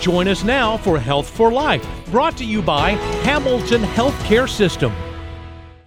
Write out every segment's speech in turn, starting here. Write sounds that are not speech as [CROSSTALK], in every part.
Join us now for Health for Life, brought to you by Hamilton Healthcare System.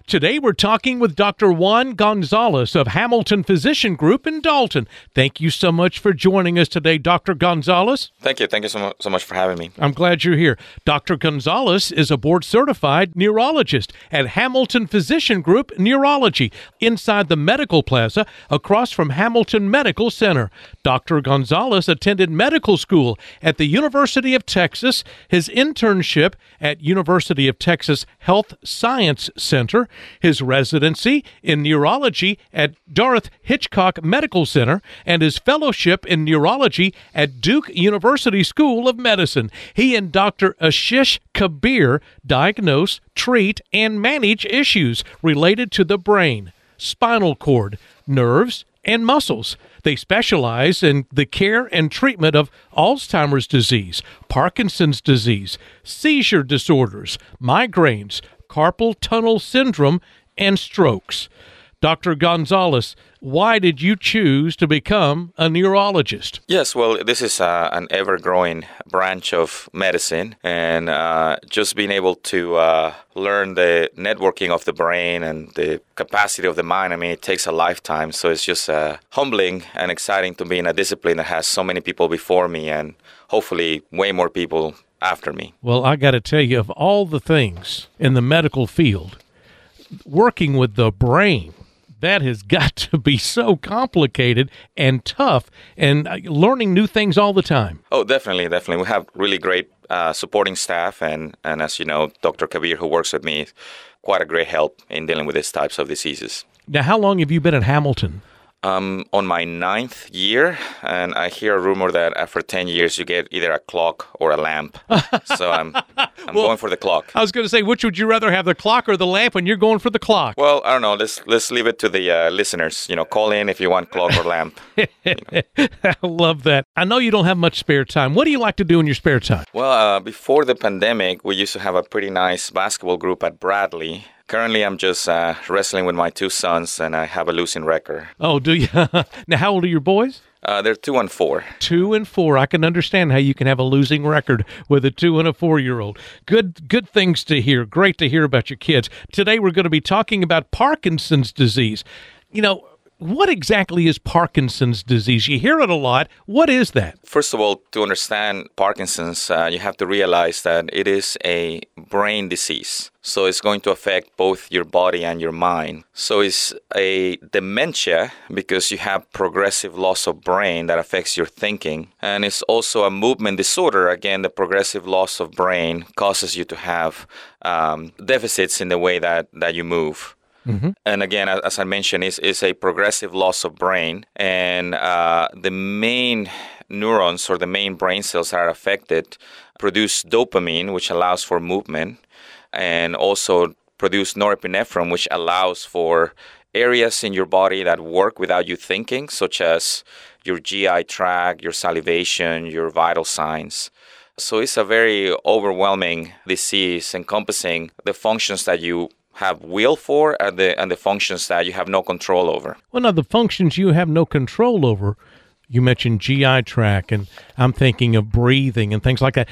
Today we're talking with Dr. Juan Gonzalez of Hamilton Physician Group in Dalton. Thank you so much for joining us today, Dr. Gonzalez. Thank you. Thank you so, mu- so much for having me. I'm glad you're here. Dr. Gonzalez is a board certified neurologist at Hamilton Physician Group Neurology inside the Medical Plaza across from Hamilton Medical Center. Dr. Gonzalez attended medical school at the University of Texas, his internship at University of Texas Health Science Center, his residency in neurology at Dorothy Hitchcock Medical Center, and his fellowship in neurology at Duke University School of Medicine. He and Dr. Ashish Kabir diagnose, treat, and manage issues related to the brain, spinal cord, nerves, and muscles. They specialize in the care and treatment of Alzheimer's disease, Parkinson's disease, seizure disorders, migraines, carpal tunnel syndrome, and strokes. Dr. Gonzalez, why did you choose to become a neurologist? Yes, well, this is uh, an ever growing branch of medicine, and uh, just being able to uh, learn the networking of the brain and the capacity of the mind, I mean, it takes a lifetime. So it's just uh, humbling and exciting to be in a discipline that has so many people before me and hopefully way more people after me. Well, I got to tell you, of all the things in the medical field, working with the brain, that has [LAUGHS] got to be so complicated and tough and uh, learning new things all the time. Oh, definitely, definitely. We have really great uh, supporting staff, and, and as you know, Dr. Kabir, who works with me, quite a great help in dealing with these types of diseases. Now, how long have you been at Hamilton? I'm on my ninth year, and I hear a rumor that after 10 years you get either a clock or a lamp. [LAUGHS] so I'm, I'm going for the clock. I was going to say, which would you rather have, the clock or the lamp? And you're going for the clock. Well, I don't know. Let's let's leave it to the uh, listeners. You know, call in if you want clock or lamp. [LAUGHS] I love that. I know you don't have much spare time. What do you like to do in your spare time? Well, uh, before the pandemic, we used to have a pretty nice basketball group at Bradley. Currently, I'm just uh, wrestling with my two sons, and I have a losing record. Oh, do you? [LAUGHS] now, how old are your boys? Uh, they're two and four. Two and four. I can understand how you can have a losing record with a two and a four year old. Good, good things to hear. Great to hear about your kids. Today, we're going to be talking about Parkinson's disease. You know, what exactly is Parkinson's disease? You hear it a lot. What is that? First of all, to understand Parkinson's, uh, you have to realize that it is a brain disease. So it's going to affect both your body and your mind. So it's a dementia because you have progressive loss of brain that affects your thinking. And it's also a movement disorder. Again, the progressive loss of brain causes you to have um, deficits in the way that, that you move. Mm-hmm. And again, as I mentioned, is is a progressive loss of brain, and uh, the main neurons or the main brain cells that are affected produce dopamine, which allows for movement, and also produce norepinephrine, which allows for areas in your body that work without you thinking, such as your GI tract, your salivation, your vital signs. So it's a very overwhelming disease encompassing the functions that you have will for and the and the functions that you have no control over. Well, now the functions you have no control over. You mentioned GI tract, and I'm thinking of breathing and things like that.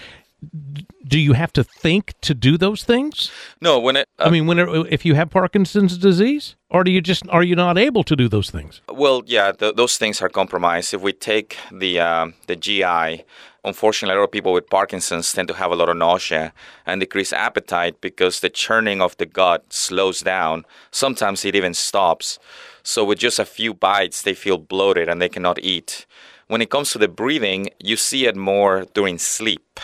Do you have to think to do those things? No, when it. Uh, I mean, when it, if you have Parkinson's disease, or do you just are you not able to do those things? Well, yeah, th- those things are compromised. If we take the um, the GI, unfortunately, a lot of people with Parkinson's tend to have a lot of nausea and decreased appetite because the churning of the gut slows down. Sometimes it even stops. So, with just a few bites, they feel bloated and they cannot eat. When it comes to the breathing, you see it more during sleep.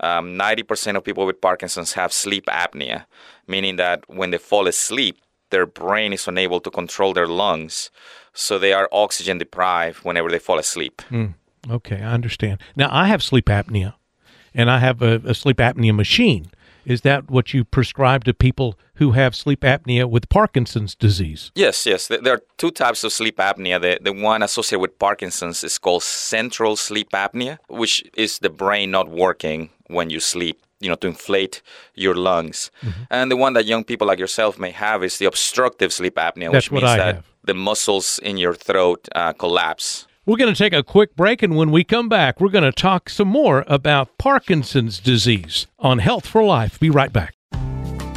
Um, 90% of people with Parkinson's have sleep apnea, meaning that when they fall asleep, their brain is unable to control their lungs. So they are oxygen deprived whenever they fall asleep. Mm. Okay, I understand. Now I have sleep apnea, and I have a, a, sleep apnea machine. Is that what you prescribe to people who have sleep apnea with Parkinson's disease? Yes, yes. There are two types of sleep apnea. The, the one associated with Parkinson's is called central sleep apnea, which is the brain not working when you sleep you know to inflate your lungs mm-hmm. and the one that young people like yourself may have is the obstructive sleep apnea That's which means that have. the muscles in your throat uh, collapse We're going to take a quick break, and when we come back, we're going to talk some more about Parkinson's disease on Health for Life. Be right back.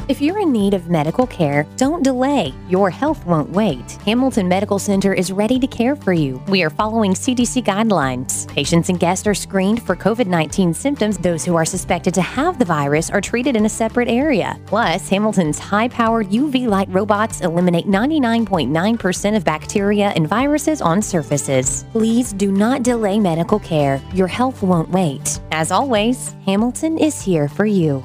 If you're in need of medical care, don't delay. Your health won't wait. Hamilton Medical Center is ready to care for you. We are following CDC guidelines. Patients and guests are screened for COVID 19 symptoms. Those who are suspected to have the virus are treated in a separate area. Plus, Hamilton's high powered UV light robots eliminate 99.9% of bacteria and viruses on surfaces. Please do not delay medical care. Your health won't wait. As always, Hamilton is here for you.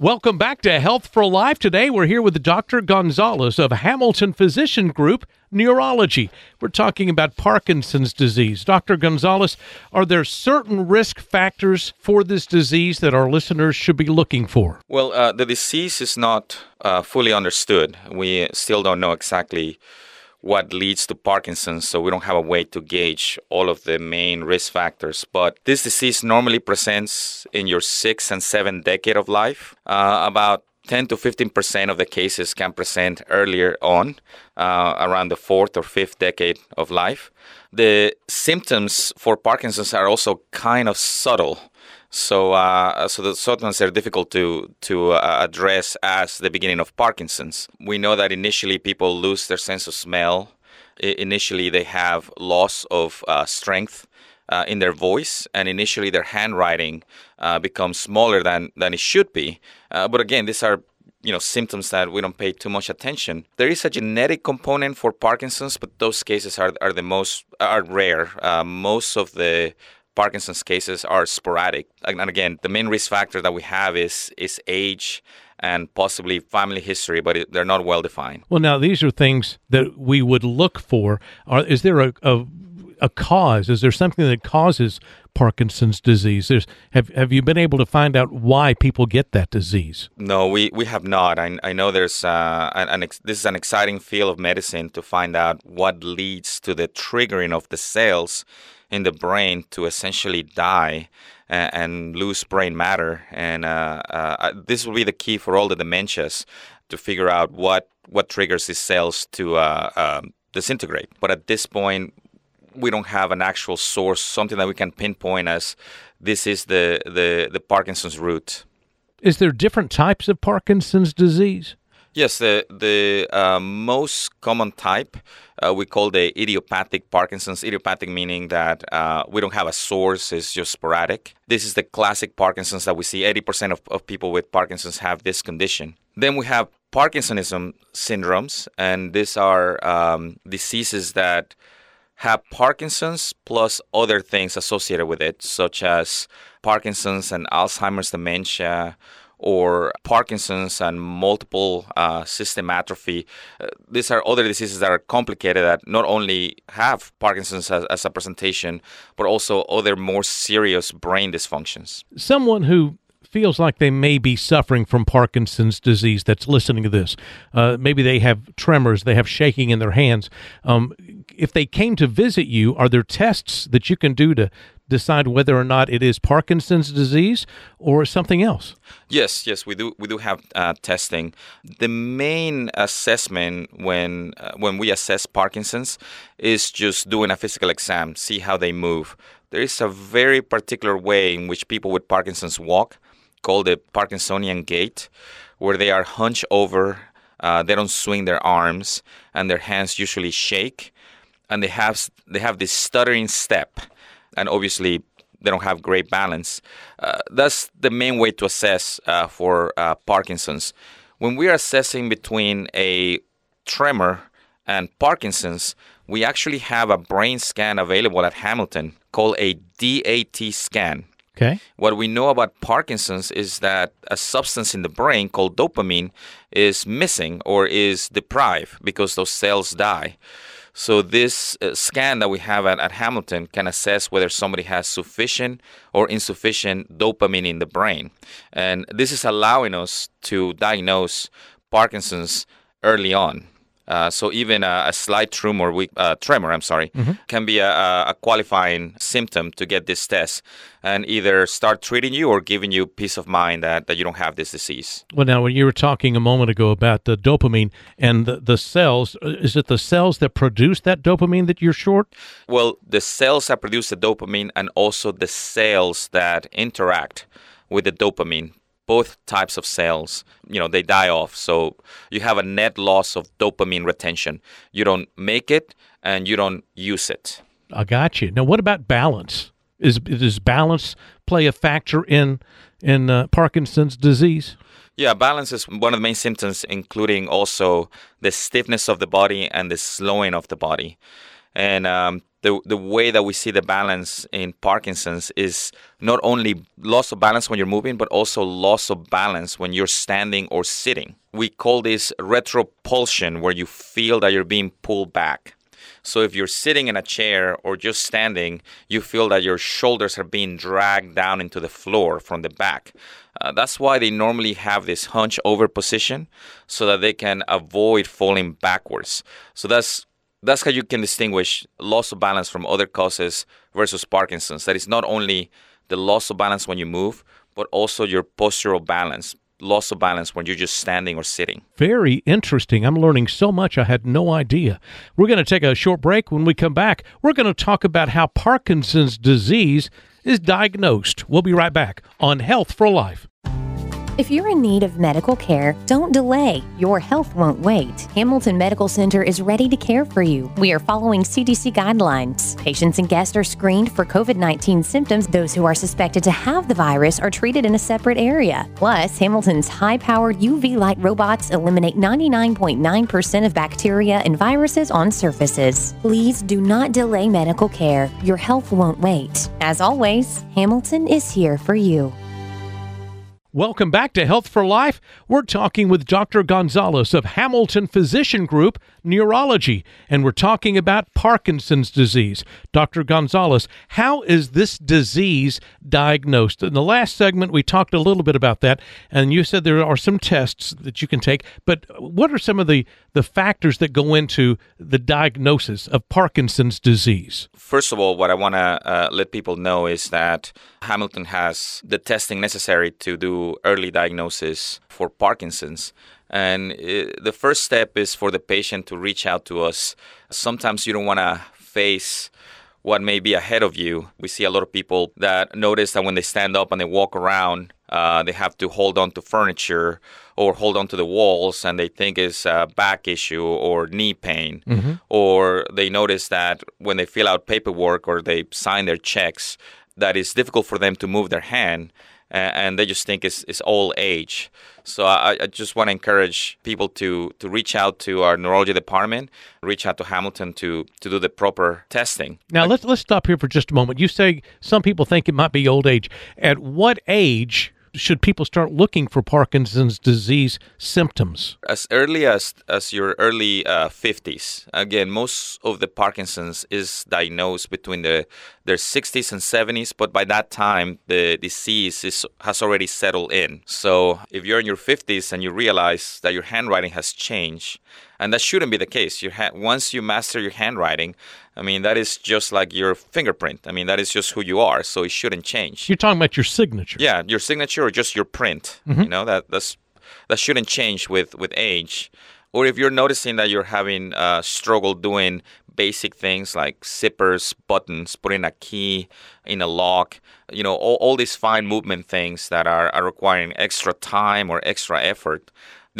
Welcome back to Health for Life. Today we're here with Dr. Gonzalez of Hamilton Physician Group Neurology. We're talking about Parkinson's disease. Dr. Gonzalez, are there certain risk factors for this disease that our listeners should be looking for? Well, uh, the disease is not uh, fully understood. We still don't know exactly what leads to Parkinson's, so we don't have a way to gauge all of the main risk factors. But this disease normally presents in your sixth and seventh decade of life. Uh, about 10 to 15 percent of the cases can present earlier on, uh, around the fourth or fifth decade of life. The symptoms for Parkinson's are also kind of subtle. So, uh, so the symptoms are difficult to to uh, address as the beginning of Parkinson's. We know that initially people lose their sense of smell. I- initially, they have loss of uh, strength uh, in their voice, and initially their handwriting uh, becomes smaller than than it should be. Uh, but again, these are you know symptoms that we don't pay too much attention. There is a genetic component for Parkinson's, but those cases are are the most are rare. Uh, most of the Parkinson's cases are sporadic, and again, the main risk factor that we have is is age and possibly family history, but it, they're not well defined. Well, now these are things that we would look for. Are, is there a, a a cause? Is there something that causes Parkinson's disease? There's, have have you been able to find out why people get that disease? No, we, we have not. I, I know there's uh, an, an ex- this is an exciting field of medicine to find out what leads to the triggering of the cells in the brain to essentially die and, and lose brain matter. And uh, uh, this will be the key for all the dementias to figure out what what triggers these cells to uh, um, disintegrate. But at this point, we don't have an actual source, something that we can pinpoint as this is the the, the Parkinson's root. Is there different types of Parkinson's disease? Yes, the the uh, most common type uh, we call the idiopathic Parkinson's. Idiopathic meaning that uh, we don't have a source; it's just sporadic. This is the classic Parkinson's that we see. Eighty percent of, of people with Parkinson's have this condition. Then we have Parkinsonism syndromes, and these are um, diseases that have Parkinson's plus other things associated with it, such as Parkinson's and Alzheimer's dementia, or Parkinson's and multiple uh, system atrophy. Uh, these are other diseases that are complicated that not only have Parkinson's as, as a presentation, but also other more serious brain dysfunctions. Someone who feels like they may be suffering from Parkinson's disease that's listening to this. Uh, maybe they have tremors, they have shaking in their hands. Um, if they came to visit you, are there tests that you can do to decide whether or not it is Parkinson's disease or something else? Yes, yes, we do. We do have uh, testing. The main assessment when uh, when we assess Parkinson's is just doing a physical exam, see how they move. There is a very particular way in which people with Parkinson's walk, called the Parkinsonian gait, where they are hunched over. Uh, they don't swing their arms, and their hands usually shake, and they have they have this stuttering step and obviously they don't have great balance. Uh, that's the main way to assess uh, for uh, Parkinson's. When we are assessing between a tremor and Parkinson's, we actually have a brain scan available at Hamilton called a DAT scan. Okay. What we know about Parkinson's is that a substance in the brain called dopamine is missing or is deprived because those cells die. So this uh, scan that we have at, at Hamilton can assess whether somebody has sufficient or insufficient dopamine in the brain. And this is allowing us to diagnose Parkinson's early on. Uh, so even a, a slight tremor, we, uh, tremor, I'm sorry, can be a, a- a qualifying symptom to get this test and either start treating you or giving you peace of mind that, that you don't have this disease. Well, now, when you were talking a moment ago about the dopamine and the, the cells, uh, is it the cells that produce that dopamine that you're short? Well, the cells that produce the dopamine and also the cells that interact with the dopamine, both types of cells, you know, they die off. So you have a net loss of dopamine retention. You don't make it and you don't use it. I got you. Now, what about balance? Is does balance play a factor in in uh, Parkinson's disease? Yeah, balance is one of the main symptoms, including also the stiffness of the body and the slowing of the body. And um, the the way that we see the balance in Parkinson's is not only loss of balance when you're moving, but also loss of balance when you're standing or sitting. We call this retropulsion, where you feel that you're being pulled back. So if you're sitting in a chair or just standing, you feel that your shoulders are being dragged down into the floor from the back. Uh, that's why they normally have this hunch over position so that they can avoid falling backwards. So that's that's how you can distinguish loss of balance from other causes versus Parkinson's. That is not only the loss of balance when you move, but also your postural balance, loss of balance when you're just standing or sitting. Very interesting. I'm learning so much I had no idea. We're going to take a short break. When we come back, we're going to talk about how Parkinson's disease is diagnosed. We'll be right back on Health for Life. If you're in need of medical care, don't delay. Your health won't wait. Hamilton Medical Center is ready to care for you. We are following CDC guidelines. Patients and guests are screened for COVID 19 symptoms. Those who are suspected to have the virus are treated in a separate area. Plus, Hamilton's high powered UV light robots eliminate 99.9% of bacteria and viruses on surfaces. Please do not delay medical care. Your health won't wait. As always, Hamilton is here for you. Welcome back to Health for Life. We're talking with Dr. Gonzalez of Hamilton Physician Group Neurology, and we're talking about Parkinson's disease. Dr. Gonzalez, how is this disease diagnosed? In the last segment, we talked a little bit about that, and you said there are some tests that you can take, but what are some of the, the factors that go into the diagnosis of Parkinson's disease? First of all, what I want to uh, let people know is that Hamilton has the testing necessary to do early diagnosis for Parkinson's. And uh, the first step is for the patient to reach out to us. Sometimes you don't want to face what may be ahead of you. We see a lot of people that notice that when they stand up and they walk around, uh, they have to hold on to furniture or hold on to the walls and they think it's a back issue or knee pain. Or they notice that when they fill out paperwork or they sign their checks, that it's difficult for them to move their hand and they just think it's, it's old age. So I, I just want to encourage people to, to reach out to our neurology department, reach out to Hamilton to, to do the proper testing. Now let's let's stop here for just a moment. You say some people think it might be old age. At what age should people start looking for Parkinson's disease symptoms? as early as as your early uh, 50s. Again, most of the Parkinson's is diagnosed between the their 60s and 70s, but by that time the disease is has already settled in. So if you're in your 50s and you realize that your handwriting has changed, and that shouldn't be the case. Your ha- once you master your handwriting, I mean that is just like your fingerprint. I mean that is just who you are, so it shouldn't change. You're talking about your signature. Yeah, your signature or just your print. You know that that's that shouldn't change with with age. Or if you're noticing that you're having uh, struggle doing basic things like zippers, buttons, putting a key in a lock, you know, all, all these fine movement things that are, are requiring extra time or extra effort,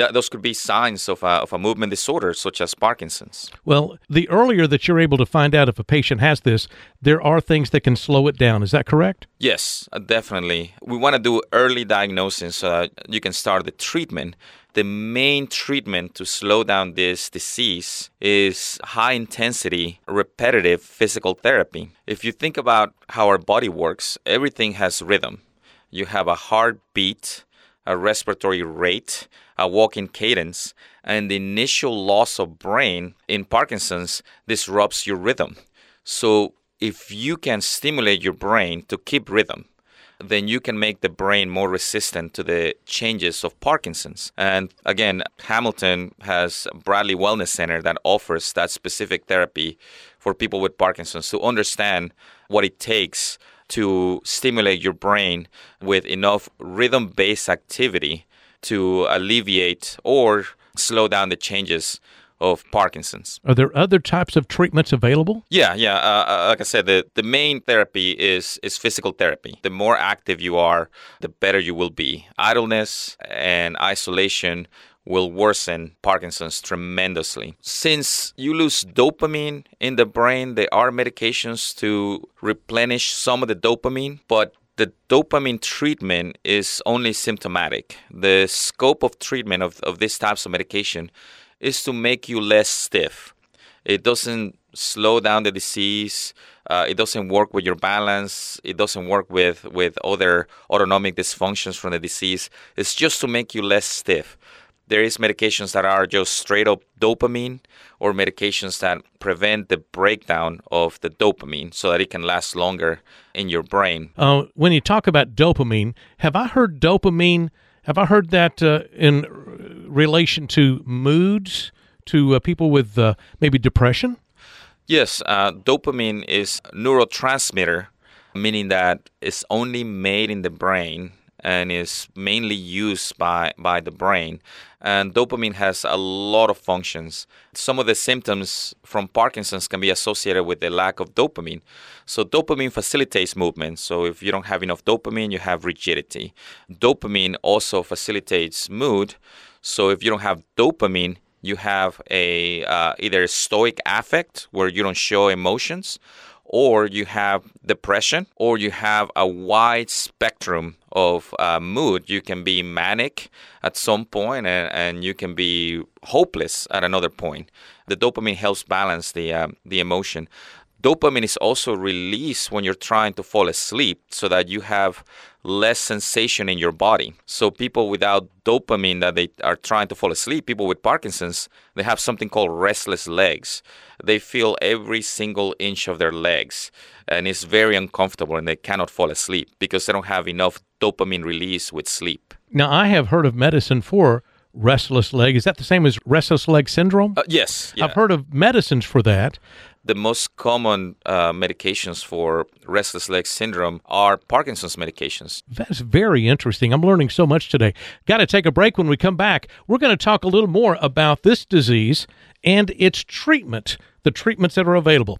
th- those could be signs of a, of a movement disorder such as Parkinson's. Well, the earlier that you're able to find out if a patient has this, there are things that can slow it down. Is that correct? Yes, uh, definitely. We want to do early diagnosis so that you can start the treatment. The main treatment to slow down this disease is high intensity, repetitive physical therapy. If you think about how our body works, everything has rhythm. You have a heartbeat, a respiratory rate, a walking cadence, and the initial loss of brain in Parkinson's disrupts your rhythm. So if you can stimulate your brain to keep rhythm, then you can make the brain more resistant to the changes of Parkinson's. And again, Hamilton has Bradley Wellness Center that offers that specific therapy for people with Parkinson's to understand what it takes to stimulate your brain with enough rhythm based activity to alleviate or slow down the changes of Parkinson's. Are there other types of treatments available? Yeah, yeah. Uh, uh, like I said, the, the main therapy is is physical therapy. The more active you are, the better you will be. Idleness and isolation will worsen Parkinson's tremendously. Since you lose dopamine in the brain, there are medications to replenish some of the dopamine, but the dopamine treatment is only symptomatic. The scope of treatment of, of these types of medication is to make you less stiff. It doesn't slow down the disease. Uh, it doesn't work with your balance. It doesn't work with, with other autonomic dysfunctions from the disease. It's just to make you less stiff. There is medications that are just straight up dopamine or medications that prevent the breakdown of the dopamine so that it can last longer in your brain. Uh, when you talk about dopamine, have I heard dopamine? Have I heard that uh, in relation to moods, to uh, people with uh, maybe depression? Yes, uh, dopamine is neurotransmitter, meaning that it's only made in the brain and is mainly used by, by the brain. And dopamine has a lot of functions. Some of the symptoms from Parkinson's can be associated with the lack of dopamine. So, dopamine facilitates movement. So, if you don't have enough dopamine, you have rigidity. Dopamine also facilitates mood. So, if you don't have dopamine, you have a uh, either stoic affect where you don't show emotions or you have depression, or you have a wide spectrum of uh, mood. You can be manic at some point, and, and you can be hopeless at another point. The dopamine helps balance the uh, the emotion. Dopamine is also released when you're trying to fall asleep so that you have less sensation in your body. So people without dopamine that they are trying to fall asleep, people with Parkinson's, they have something called restless legs. They feel every single inch of their legs and it's very uncomfortable and they cannot fall asleep because they don't have enough dopamine release with sleep. Now I have heard of medicine for restless leg. Is that the same as restless leg syndrome? Uh, yes. Yeah. I've heard of medicines for that the most common uh, medications for restless leg syndrome are Parkinson's medications. That's very interesting. I'm learning so much today. Got to take a break. When we come back, we're going to talk a little more about this disease and its treatment, the treatments that are available.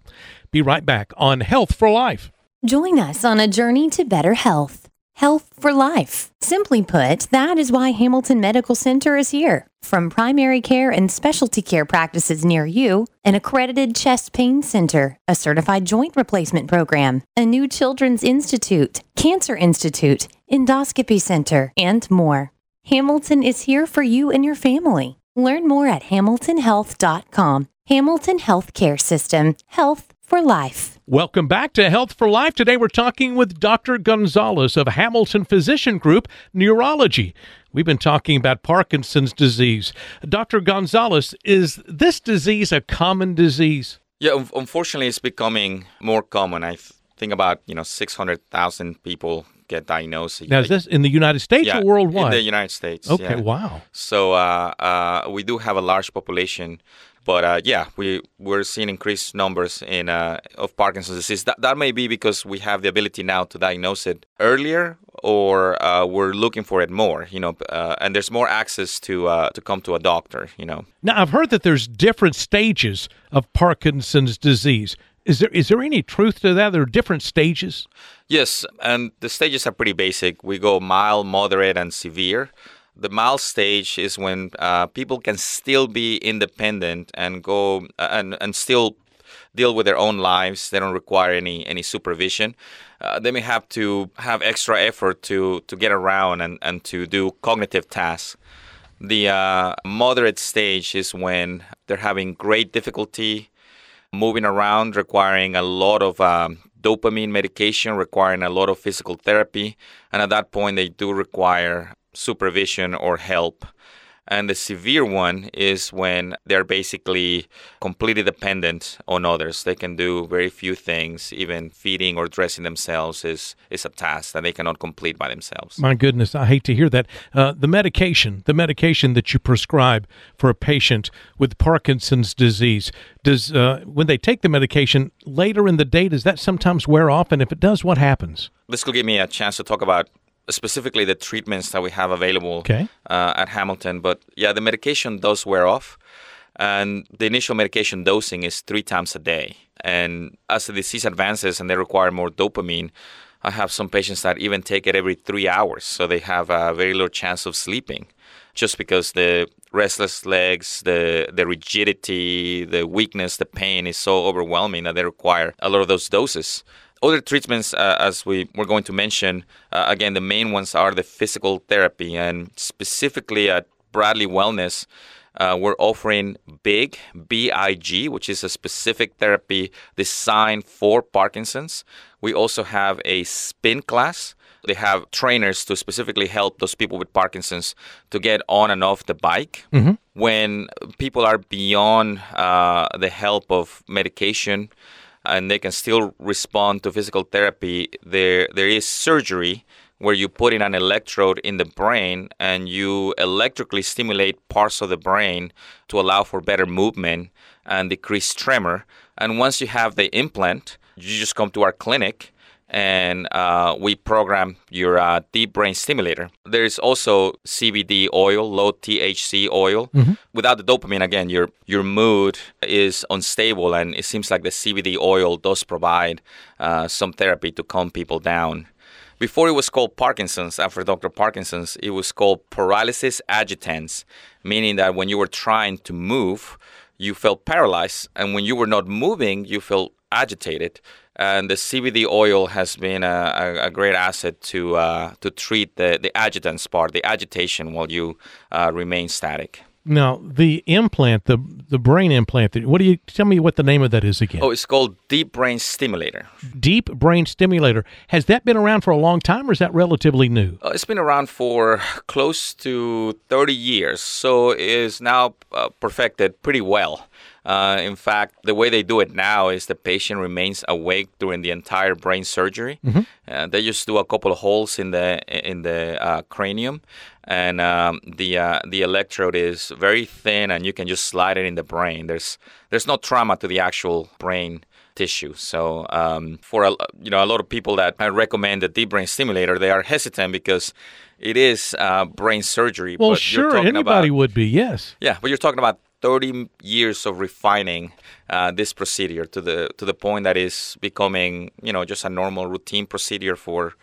Be right back on Health for Life. Join us on a journey to better health. Health for life. Simply put, that is why Hamilton Medical Center is here. From primary care and specialty care practices near you, an accredited chest pain center, a certified joint replacement program, a new children's institute, cancer institute, endoscopy center, and more. Hamilton is here for you and your family. Learn more at hamiltonhealth.com. Hamilton Healthcare System, health for life. Welcome back to Health for Life. Today we're talking with Dr. Gonzalez of Hamilton Physician Group Neurology. We've been talking about Parkinson's disease. Dr. Gonzalez, is this disease a common disease? Yeah, unfortunately, it's becoming more common. I think about you know six hundred thousand people get diagnosed. Now, is this in the United States yeah, or worldwide? In the United States. Okay, yeah. wow. So uh, uh, we do have a large population but uh, yeah, we we're seeing increased numbers in uh, of Parkinson's disease. That that may be because we have the ability now to diagnose it earlier, or uh, we're looking for it more. You know, uh, and there's more access to uh, to come to a doctor. You know. Now I've heard that there's different stages of Parkinson's disease. Is there is there any truth to that? There are different stages. Yes, and the stages are pretty basic. We go mild, moderate, and severe. The mild stage is when uh, people can still be independent and go uh, and and still deal with their own lives. They don't require any any supervision. Uh, they may have to have extra effort to to get around and, and to do cognitive tasks. The uh, moderate stage is when they're having great difficulty moving around, requiring a lot of um, dopamine medication, requiring a lot of physical therapy, and at that point they do require supervision or help. And the severe one is when they're basically completely dependent on others. They can do very few things. Even feeding or dressing themselves is, is a task that they cannot complete by themselves. My goodness, I hate to hear that. Uh, the medication, the medication that you prescribe for a patient with Parkinson's disease, does uh, when they take the medication later in the day, does that sometimes wear off? And if it does, what happens? This could give me a chance to talk about specifically the treatments that we have available Okay. uh, at Hamilton. But yeah, the medication does wear off. And the initial medication dosing is three times a day. And as the disease advances and they require more dopamine, I have some patients that even take it every three hours. So they have a very low chance of sleeping just because the restless legs, the, the rigidity, the weakness, the pain is so overwhelming that they require a lot of those doses. Other treatments, uh, as we were going to mention, uh, again, the main ones are the physical therapy, and specifically at Bradley Wellness, uh, we're offering BIG, B-I-G, which is a specific therapy designed for Parkinson's. We also have a spin class. They have trainers to specifically help those people with Parkinson's to get on and off the bike. When people are beyond uh, the help of medication, and they can still respond to physical therapy. There, there is surgery where you put in an electrode in the brain and you electrically stimulate parts of the brain to allow for better movement and decrease tremor. And once you have the implant, you just come to our clinic and uh, we program your uh, deep brain stimulator. There's also CBD oil, low THC oil. Without the dopamine, again, your your mood is unstable, and it seems like the CBD oil does provide uh, some therapy to calm people down. Before it was called Parkinson's, after Dr. Parkinson's, it was called paralysis agitans, meaning that when you were trying to move, you felt paralyzed, and when you were not moving, you felt agitated. And the CBD oil has been a, a, great asset to uh, to treat the, the agitance part, the agitation, while you uh, remain static. Now, the implant, the the brain implant. What do you tell me what the name of that is again? Oh, it's called Deep Brain Stimulator. Deep brain stimulator. Has that been around for a long time, or is that relatively new? Uh, it's been around for close to 30 years, so it is now uh, perfected pretty well. Uh, in fact, the way they do it now is the patient remains awake during the entire brain surgery. Uh, they just do a couple of holes in the in the uh, cranium, and um, the uh, the electrode is very thin, and you can just slide it in the brain. There's there's no trauma to the actual brain tissue. So um, for a, you know a lot of people that I recommend the deep brain stimulator, they are hesitant because it is uh, brain surgery. Well, but you're sure, anybody about, would be. Yes. yeah, but you're talking about 30 years of refining uh, this procedure to the to the point that is becoming you know just a normal routine procedure for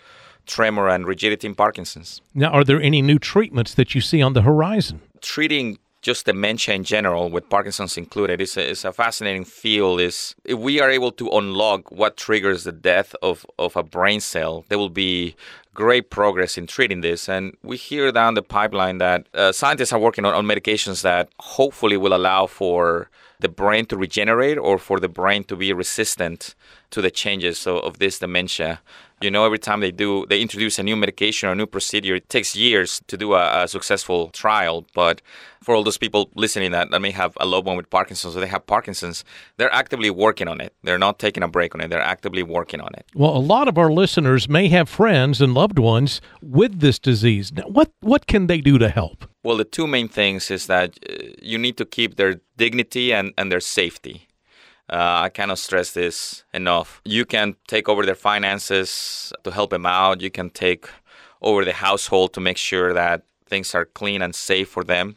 tremor and rigidity in Parkinson's. Now, are there any new treatments that you see on the horizon? treating just dementia in general, with Parkinson's included, is a, is a fascinating field. Is if we are able to unlock what triggers the death of, of a brain cell, there will be great progress in treating this. And we hear down the pipeline that uh, scientists are working on, on medications that hopefully will allow for the brain to regenerate or for the brain to be resistant to the changes of, of this dementia. You know, every time they do, they introduce a new medication or a new procedure, it takes years to do a, a successful trial. But for all those people listening that, that may have a loved one with Parkinson's or they have Parkinson's, they're actively working on it. They're not taking a break on it. They're actively working on it. Well, a lot of our listeners may have friends and loved ones with this disease. Now, what what can they do to help? Well, the two main things is that uh, you need to keep their dignity and, and their safety. Uh, I cannot stress this enough. You can take over their finances to help them out. You can take over the household to make sure that things are clean and safe for them.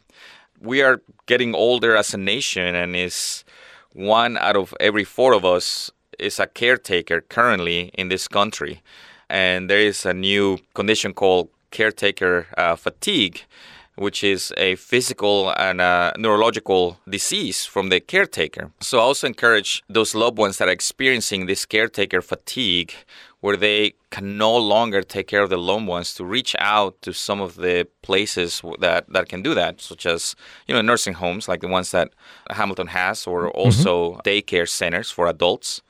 We are getting older as a nation, and is one out of every four of us is a caretaker currently in this country. And there is a new condition called caretaker uh, fatigue, which is a physical and uh neurological disease from the caretaker. So I also encourage those loved ones that are experiencing this caretaker fatigue, where they can no longer take care of the loved ones, to reach out to some of the places that, that can do that, such as you know nursing homes like the ones that Hamilton has, or also daycare centers for adults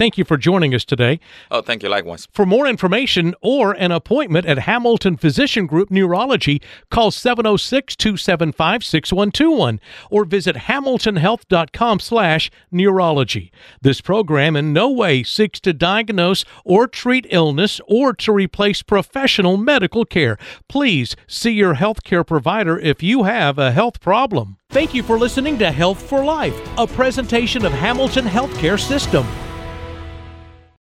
Thank you for joining us today. Oh, thank you. Likewise. For more information or an appointment at Hamilton Physician Group Neurology, call 706 275 6121 or visit hamiltonhealth.com slash neurology. This program in no way seeks to diagnose or treat illness or to replace professional medical care. Please see your healthcare provider if you have a health problem. Thank you for listening to Health for Life, a presentation of Hamilton Healthcare System.